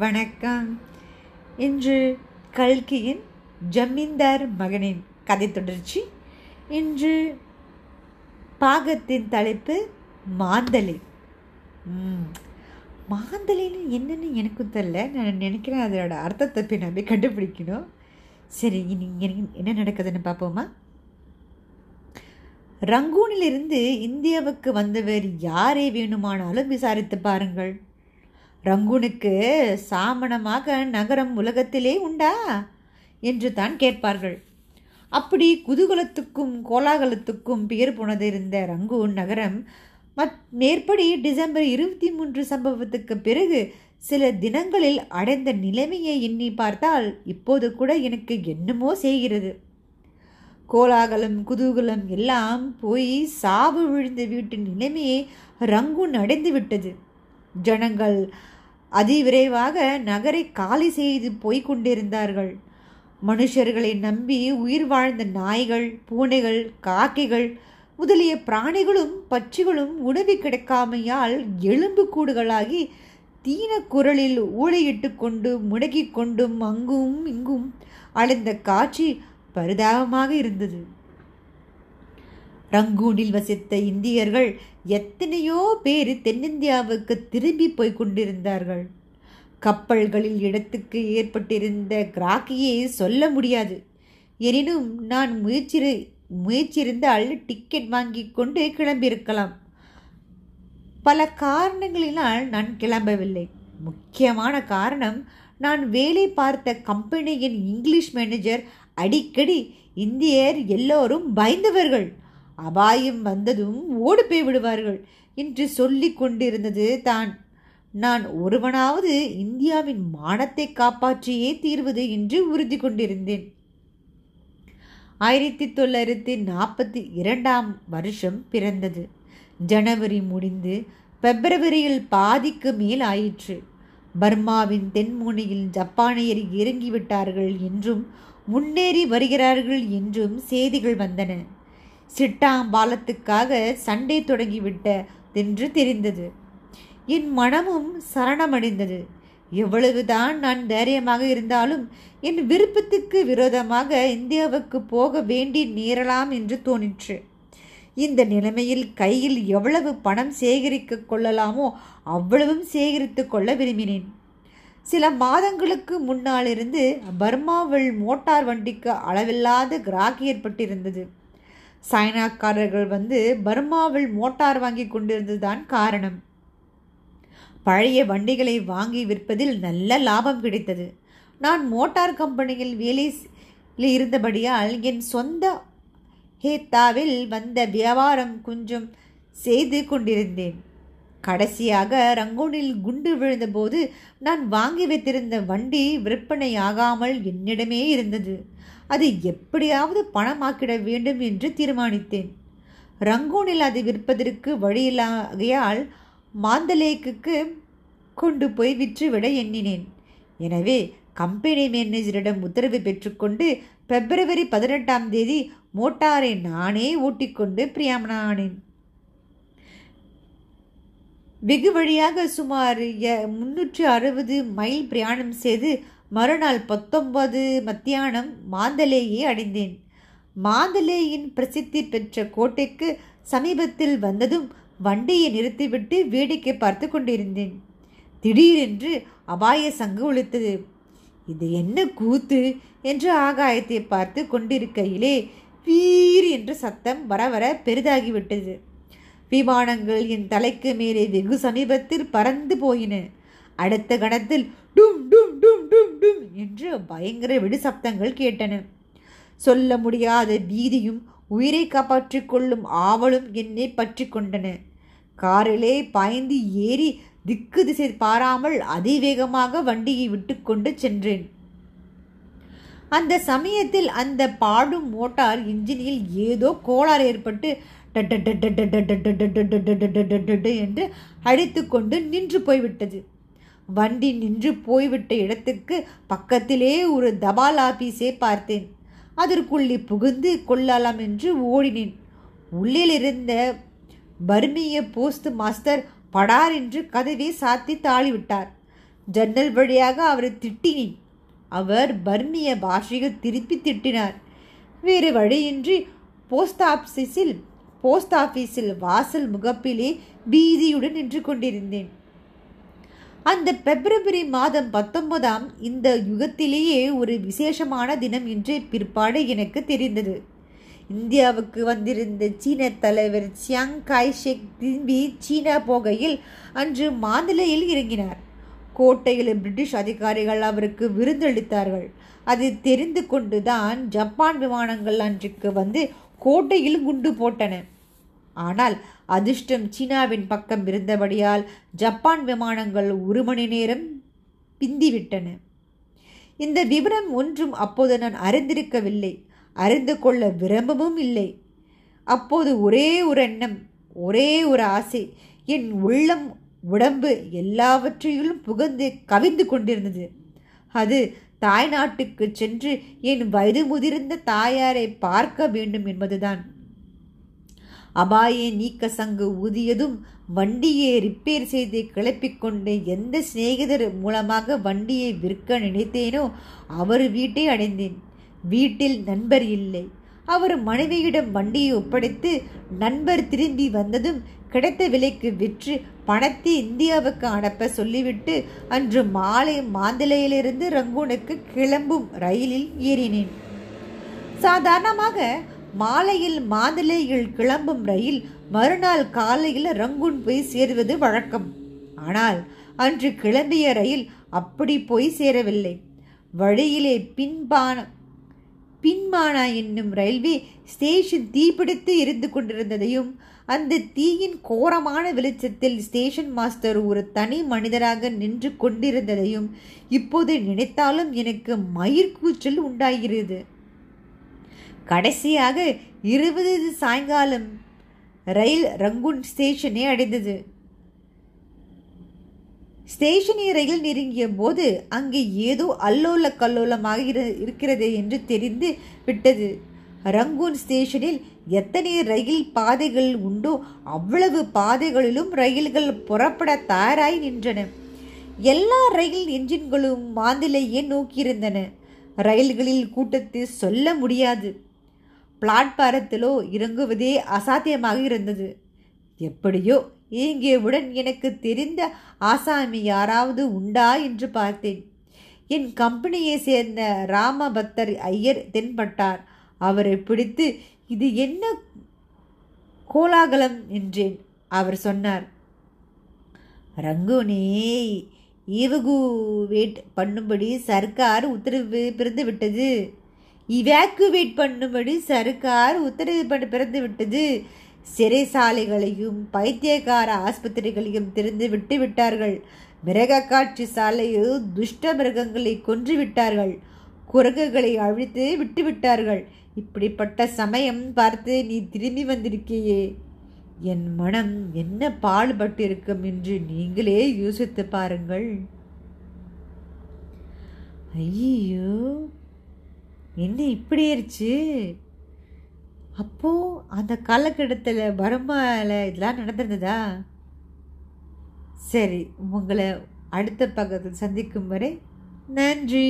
வணக்கம். இன்று கல்கியின் ஜமீன்தார் மகனின் கதை தொடர்ச்சி. இன்று பாகத்தின் தலைப்பு மாந்தலை மாந்தலின்னு என்னென்னு எனக்கும் தெரில நான் நினைக்கிறேன் அதோட அர்த்தத்தை போய் நான் கண்டுபிடிக்கணும். சரி இனி என்ன நடக்குதுன்னு பார்ப்போமா? ரங்கூனிலிருந்து இந்தியாவுக்கு வந்தவர் யாரை வேணுமானாலும் விசாரித்து பாருங்கள். ரங்கூனுக்கு சாமணமாக நகரம் உலகத்திலே உண்டா? என்று தான் கேட்பார்கள். அப்படி குதூகலத்துக்கும் கோலாகலத்துக்கும் பெயர் போனது இருந்த ரங்கூன் நகரம் மத் மேற்படி டிசம்பர் இருபத்தி மூன்று சம்பவத்துக்கு பிறகு சில தினங்களில் அடைந்த நிலைமையை எண்ணி பார்த்தால் இப்போது கூட எனக்கு என்னமோ செய்கிறது. கோலாகலம் குதூகலம் எல்லாம் போய் சாவு விழுந்த வீட்டின் நிலைமையை ரங்கூன் அடைந்து விட்டது ஜனங்கள் அதிவிரைவாக நகரை காலி செய்து போய்க் கொண்டிருந்தார்கள் மனுஷர்களை நம்பி உயிர் வாழ்ந்த நாய்கள் பூனைகள் காக்கைகள் முதலிய பிராணிகளும் பட்சிகளும் உணவு கிடைக்காமையால் எலும்பு கூடுகளாகி தீன குரலில் ஊழையிட்டு கொண்டு முடக்கிக் கொண்டும் அங்கும் இங்கும் அலைந்த காட்சி பரிதாபமாக இருந்தது. ரங்கூனில் வசித்த இந்தியர்கள் எத்தனையோ பேர் தென்னிந்தியாவுக்கு திரும்பி போய் கொண்டிருந்தார்கள். கப்பல்களில் இடத்துக்கு ஏற்பட்டிருந்த கிராக்கியை சொல்ல முடியாது. எனினும் நான் முயற்சி முயற்சியிருந்தால் டிக்கெட் வாங்கி கொண்டு கிளம்பியிருக்கலாம். பல காரணங்களினால் நான் கிளம்பவில்லை. முக்கியமான காரணம் நான் வேலை பார்த்த கம்பெனியின் இங்கிலீஷ் மேனேஜர் அடிக்கடி இந்தியர் எல்லோரும் பயந்தவர்கள். அபாயம் வந்ததும் ஓடு போய் விடுவார்கள் என்று சொல்லி கொண்டிருந்தது தான். நான் ஒருவனாவது இந்தியாவின் மானத்தை காப்பாற்றியே தீர்வது என்று உறுதி கொண்டிருந்தேன். ஆயிரத்தி தொள்ளாயிரத்தி நாற்பத்தி இரண்டாம் வருஷம் பிறந்தது. ஜனவரி முடிந்து பிப்ரவரியில் பாதிக்கு மேல் ஆயிற்று. பர்மாவின் தென்முனையில் ஜப்பானியர் இறங்கிவிட்டார்கள் என்றும் முன்னேறி வருகிறார்கள் என்றும் செய்திகள் வந்தன. சிட்டாம்பாலத்துக்காக சண்டை தொடங்கிவிட்டதென்று தெரிந்தது. என் மனமும் சரணமடைந்தது. எவ்வளவுதான் நான் தைரியமாக இருந்தாலும் என் விருப்பத்துக்கு விரோதமாக இந்தியாவுக்கு போக வேண்டி நேரலாம் என்று தோணிற்று. இந்த நிலைமையில் கையில் எவ்வளவு பணம் சேகரிக்க கொள்ளலாமோ அவ்வளவும் சேகரித்து கொள்ள விரும்பினேன். சில மாதங்களுக்கு முன்னாலிருந்து பர்மாவில் மோட்டார் வண்டிக்கு அளவில்லாத கிராக்கி ஏற்பட்டிருந்தது. சைனாக்காரர்கள் வந்து பர்மாவில் மோட்டார் வாங்கி கொண்டிருந்ததுதான் காரணம். பழைய வண்டிகளை வாங்கி விற்பதில் நல்ல லாபம் கிடைத்தது. நான் மோட்டார் கம்பெனியில் வேலை இருந்தபடியால் என் சொந்த ஹேத்தாவில் வந்த வியாபாரம் கொஞ்சம் செய்து கொண்டிருந்தேன். கடைசியாக ரங்கோனில் குண்டு விழுந்தபோது நான் வாங்கி வைத்திருந்த வண்டி விற்பனையாகாமல் என்னிடமே இருந்தது. அதை எப்படியாவது பணமாக்கிட வேண்டும் என்று தீர்மானித்தேன். ரங்கூனில் அதை விற்பதற்கு வழியில்லாகையால் மாந்தலேக்குக்கு கொண்டு போய் விற்றுவிட எண்ணினேன். எனவே கம்பெனி மேனேஜரிடம் உத்தரவு பெற்றுக்கொண்டு பிப்ரவரி பதினெட்டாம் தேதி மோட்டாரை நானே ஓட்டிக்கொண்டு பிரியாமனானேன். வெகு வழியாக சுமார் முன்னூற்று அறுபது மைல் பிரயாணம் செய்து மறுநாள் பத்தொன்பது மத்தியானம் மாந்தலேயை அடைந்தேன். மாந்தலேயின் பிரசித்தி பெற்ற கோட்டைக்கு சமீபத்தில் வந்ததும் வண்டியை நிறுத்திவிட்டு வேடிக்கை பார்த்து கொண்டிருந்தேன். திடீரென்று அபாய சங்கு ஒழித்தது இது என்ன கூத்து? என்று ஆகாயத்தை பார்த்து கொண்டிருக்கையிலே வீர் என்று சத்தம் வர வர பெரிதாகிவிட்டது. விமானங்கள் என் தலைக்கு மேலே வெகு சமீபத்தில் பறந்து போயின. அடுத்த கணத்தில் டும் டும் டும் டும் டும் என்று பயங்கர வெடி சப்தங்கள் கேட்டன சொல்ல முடியாத பீதியும் உயிரை காப்பாற்றிக் கொள்ளும் ஆவலும் என்னை பற்றி கொண்டன காரிலே பாய்ந்து ஏறி திக்கு திசை பாராமல் அதிவேகமாக வண்டியை விட்டுக்கொண்டு சென்றேன் அந்த சமயத்தில் அந்த பாடும் மோட்டார் இன்ஜினில் ஏதோ கோளாறு ஏற்பட்டு என்று அடித்துக்கொண்டு நின்று போய்விட்டது வண்டி நின்று போய்விட்ட இடத்துக்கு பக்கத்திலே ஒரு தபால் ஆபீஸை பார்த்தேன். அதற்குள்ளே புகுந்து கொள்ளலாம் என்று ஓடினேன். உள்ளிலிருந்த பர்மிய போஸ்ட் மாஸ்டர் படார் என்று கதவை சாத்தி தாளிவிட்டார். ஜன்னல் வழியாக அவரை திட்டினேன். அவர் பர்மிய பாஷையில் திருப்பி திட்டினார். வேறு வழியின்றி போஸ்ட் ஆஃபீஸில் போஸ்ட் ஆஃபீஸில் வாசல் முகப்பிலே பீதியுடன் நின்று கொண்டிருந்தேன். அந்த பிப்ரவரி மாதம் பத்தொன்பதாம் இந்த யுகத்திலேயே ஒரு விசேஷமான தினம் என்று பிற்பாடு எனக்கு தெரிந்தது. இந்தியாவுக்கு வந்திருந்த சீன தலைவர் சியாங் காய் திரும்பி சீனா போகையில் அன்று மாந்தலையில் இறங்கினார். கோட்டையில் பிரிட்டிஷ் அதிகாரிகள் அவருக்கு விருந்தளித்தார்கள். அது தெரிந்து கொண்டுதான் ஜப்பான் விமானங்கள் அன்றைக்கு வந்து கோட்டையில் குண்டு போட்டன. ஆனால் அதிர்ஷ்டம் சீனாவின் பக்கம் இருந்தபடியால் ஜப்பான் விமானங்கள் ஒரு மணி நேரம் பிந்திவிட்டன. இந்த விவரம் ஒன்றும் அப்போது நான் அறிந்திருக்கவில்லை. அறிந்து கொள்ள விரும்பவும் இல்லை. அப்போது ஒரே ஒரு எண்ணம் ஒரே ஒரு ஆசை. என் உள்ளம் உடம்பு எல்லாவற்றையும் புகழ்ந்து கவிந்து கொண்டிருந்தது. அது தாய் நாட்டுக்கு சென்று என் வயது முதிர்ந்த தாயாரை பார்க்க வேண்டும் என்பதுதான். அபாய நீக்க சங்கு ஊதியதும் வண்டியை ரிப்பேர் செய்து கிளப்பிக்கொண்டு எந்த சிநேகிதர் மூலமாக வண்டியை விற்க நினைத்தேனோ அவர் வீட்டை அடைந்தேன். வீட்டில் நண்பர் இல்லை. அவர் மனைவியிடம் வண்டியை ஒப்படைத்து நண்பர் திரும்பி வந்ததும் கிடைத்த விலைக்கு விற்று பணத்தை இந்தியாவுக்கு அனுப்ப சொல்லிவிட்டு அன்று மாலை மாந்தலையிலிருந்து ரங்கூனுக்கு கிளம்பும் ரயிலில் ஏறினேன். சாதாரணமாக மாலையில் மாந்தலையில் கிளம்பும் ரயில் மறுநாள் காலையில் ரங்கூன் போய் சேருவது வழக்கம். ஆனால் அன்று கிளம்பிய ரயில் அப்படி போய் சேரவில்லை. வழியிலே பின்பான பின்மானா என்னும் ரயில்வே ஸ்டேஷன் தீப்பிடித்து இருந்து கொண்டிருந்ததையும் அந்த தீயின் கோரமான வெளிச்சத்தில் ஸ்டேஷன் மாஸ்டர் ஒரு தனி மனிதராக நின்று கொண்டிருந்ததையும் இப்போது நினைத்தாலும் எனக்கு மயிர்கூச்சல் உண்டாகிறது. கடைசியாக இருபது சாயங்காலம் ரயில் ரங்கூன் ஸ்டேஷனை அடைந்தது. ஸ்டேஷனை ரயில் நெருங்கிய போது அங்கே ஏதோ அல்லோல கல்லோலமாக இருக்கிறது என்று தெரிந்து விட்டது. ரங்கூன் ஸ்டேஷனில் எத்தனை ரயில் பாதைகள் உண்டோ அவ்வளவு பாதைகளிலும் ரயில்கள் புறப்பட தயாராய் நின்றன. எல்லா ரயில் என்ஜின்களும் மாந்திலேயே நோக்கியிருந்தன. ரயில்களில் கூட்டத்தை சொல்ல முடியாது. பிளாட்பாரத்திலோ இறங்குவதே அசாத்தியமாக இருந்தது. எப்படியோ இயங்கியவுடன் எனக்கு தெரிந்த ஆசாமி யாராவது உண்டா என்று பார்த்தேன். என் கம்பெனியை சேர்ந்த ராமபத்தர் ஐயர் தென்பட்டார். அவரை பிடித்து இது என்ன கோலாகலம்? என்றேன். அவர் சொன்னார் ரங்குனே ஈவகுவேட் பண்ணும்படி சர்க்கார் உத்தரவு பிறந்துவிட்டது. இவாக்குவேட் பண்ணும்படி சர்க்கார் உத்தரவு பிறந்து விட்டது. சிறைசாலைகளையும் பைத்தியக்கார ஆஸ்பத்திரிகளையும் திறந்து விட்டு விட்டார்கள். மிருக காட்சி சாலையில் துஷ்ட மிருகங்களை கொன்று விட்டார்கள். குரங்குகளை அழித்து விட்டு விட்டார்கள். இப்படிப்பட்ட சமயம் பார்த்து நீ திரும்பி வந்திருக்கியே. என் மனம் என்ன பாடுபட்டிருக்கும் என்று நீங்களே யோசித்து பாருங்கள். ஐயோ என்ன இப்படி ஆயிடுச்சு அப்போது அந்த காலகட்டத்தில் பர்மாவில் இதெல்லாம் நடந்திருந்ததா? சரி உங்களை அடுத்த பக்கத்தில் சந்திக்கும் வரை நன்றி.